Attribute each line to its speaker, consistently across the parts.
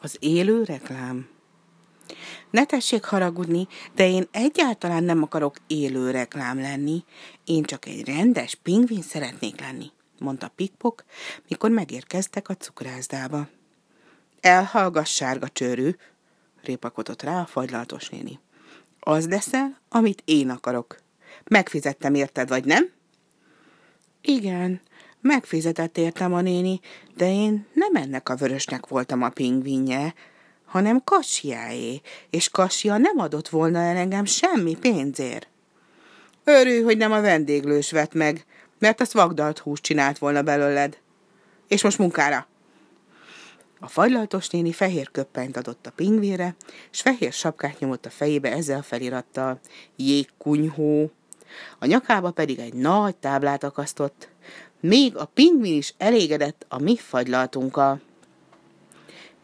Speaker 1: Az élő reklám. Ne tessék haragudni, de én egyáltalán nem akarok élő reklám lenni. Én csak egy rendes pingvin szeretnék lenni, mondta Pikpok, mikor megérkeztek a cukrászdába. Elhallgass, sárga csőrű, répakodott rá a fagylaltos néni. Az leszel, amit én akarok. Megfizettem érted, vagy nem? Igen, Megfizetett értem a néni, de én nem ennek a vörösnek voltam a pingvinje, hanem Kassiáé, és Kassia nem adott volna el engem semmi pénzért. Örülj, hogy nem a vendéglős vett meg, mert azt vagdalt húst csinált volna belőled. És most munkára! A fagylaltos néni fehér köppenyt adott a pingvére, és fehér sapkát nyomott a fejébe ezzel felirattal jégkunyhó. A nyakába pedig egy nagy táblát akasztott, még a pingvin is elégedett a mi fagylaltunkkal.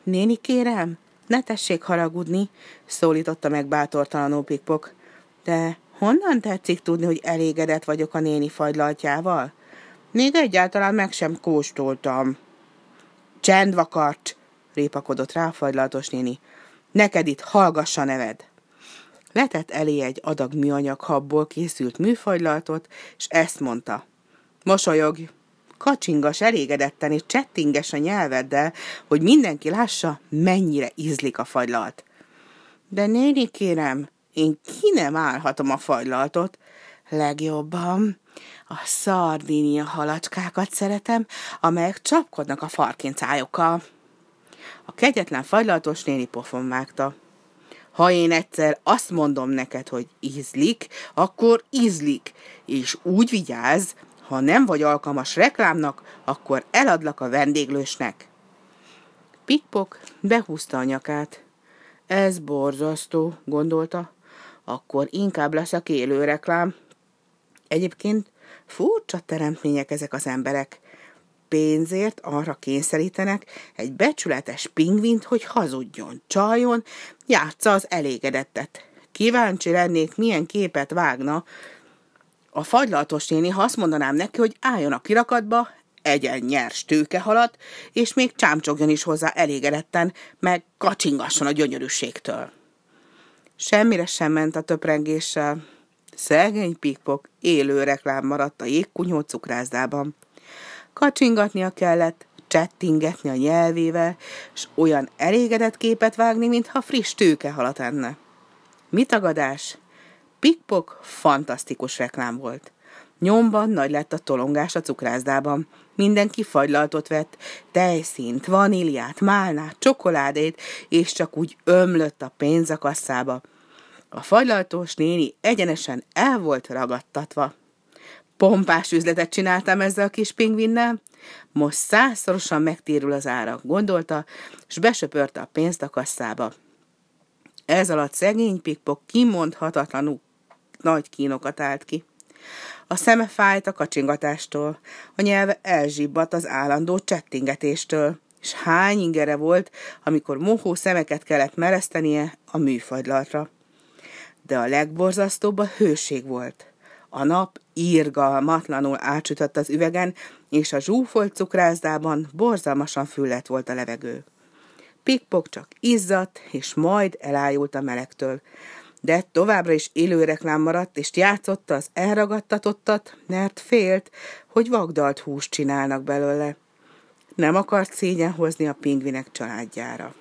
Speaker 1: Néni kérem, ne tessék haragudni, szólította meg bátortalanul Pikpok. De honnan tetszik tudni, hogy elégedett vagyok a néni fagylaltjával? Még egyáltalán meg sem kóstoltam. Csend vakarcs, répakodott rá a fagylaltos néni. Neked itt hallgassa neved. Letett elé egy adag műanyag habból készült műfagylaltot, és ezt mondta. Mosolyog, kacsingas elégedetten és csettinges a nyelveddel, hogy mindenki lássa, mennyire ízlik a fagylalt. De néni kérem, én ki nem állhatom a fagylaltot. Legjobban a szardínia halacskákat szeretem, amelyek csapkodnak a farkincájukkal. A kegyetlen fagylaltos néni pofon vágta. Ha én egyszer azt mondom neked, hogy ízlik, akkor ízlik, és úgy vigyázz, ha nem vagy alkalmas reklámnak, akkor eladlak a vendéglősnek. Pikpok behúzta a nyakát. Ez borzasztó, gondolta. Akkor inkább lesz a élő reklám. Egyébként furcsa teremtmények ezek az emberek. Pénzért arra kényszerítenek egy becsületes pingvint, hogy hazudjon, csaljon, játsza az elégedettet. Kíváncsi lennék, milyen képet vágna, a fagylaltos néni, ha azt mondanám neki, hogy álljon a kirakatba, egyen nyers tőkehalat, és még csámcsogjon is hozzá elégedetten, meg kacsingasson a gyönyörűségtől. Semmire sem ment a töprengéssel. Szegény pikpok élő reklám maradt a jégkunyhó cukrászdában. Kacsingatnia kellett, csettingetni a nyelvével, és olyan elégedett képet vágni, mintha friss tőkehalat enne. Mi tagadás? Pikpok fantasztikus reklám volt. Nyomban nagy lett a tolongás a cukrászdában. Mindenki fagylaltot vett, tejszínt, vaníliát, málnát, csokoládét, és csak úgy ömlött a pénz a kasszába. A fagylaltós néni egyenesen el volt ragadtatva. Pompás üzletet csináltam ezzel a kis pingvinnel, most százszorosan megtérül az ára, gondolta, és besöpörte a pénzt a kasszába. Ez alatt szegény pikpok kimondhatatlanul nagy kínokat állt ki. A szeme fájt a kacsingatástól, a nyelve elzsibbadt az állandó csettingetéstől, és hány ingere volt, amikor mohó szemeket kellett meresztenie a műfagylaltra. De a legborzasztóbb a hőség volt. A nap írgalmatlanul átsütött az üvegen, és a zsúfolt cukrászdában borzalmasan füllet volt a levegő. Pikpok csak izzadt, és majd elájult a melegtől de továbbra is élő reklám maradt, és játszotta az elragadtatottat, mert félt, hogy vagdalt húst csinálnak belőle. Nem akart szégyen hozni a pingvinek családjára.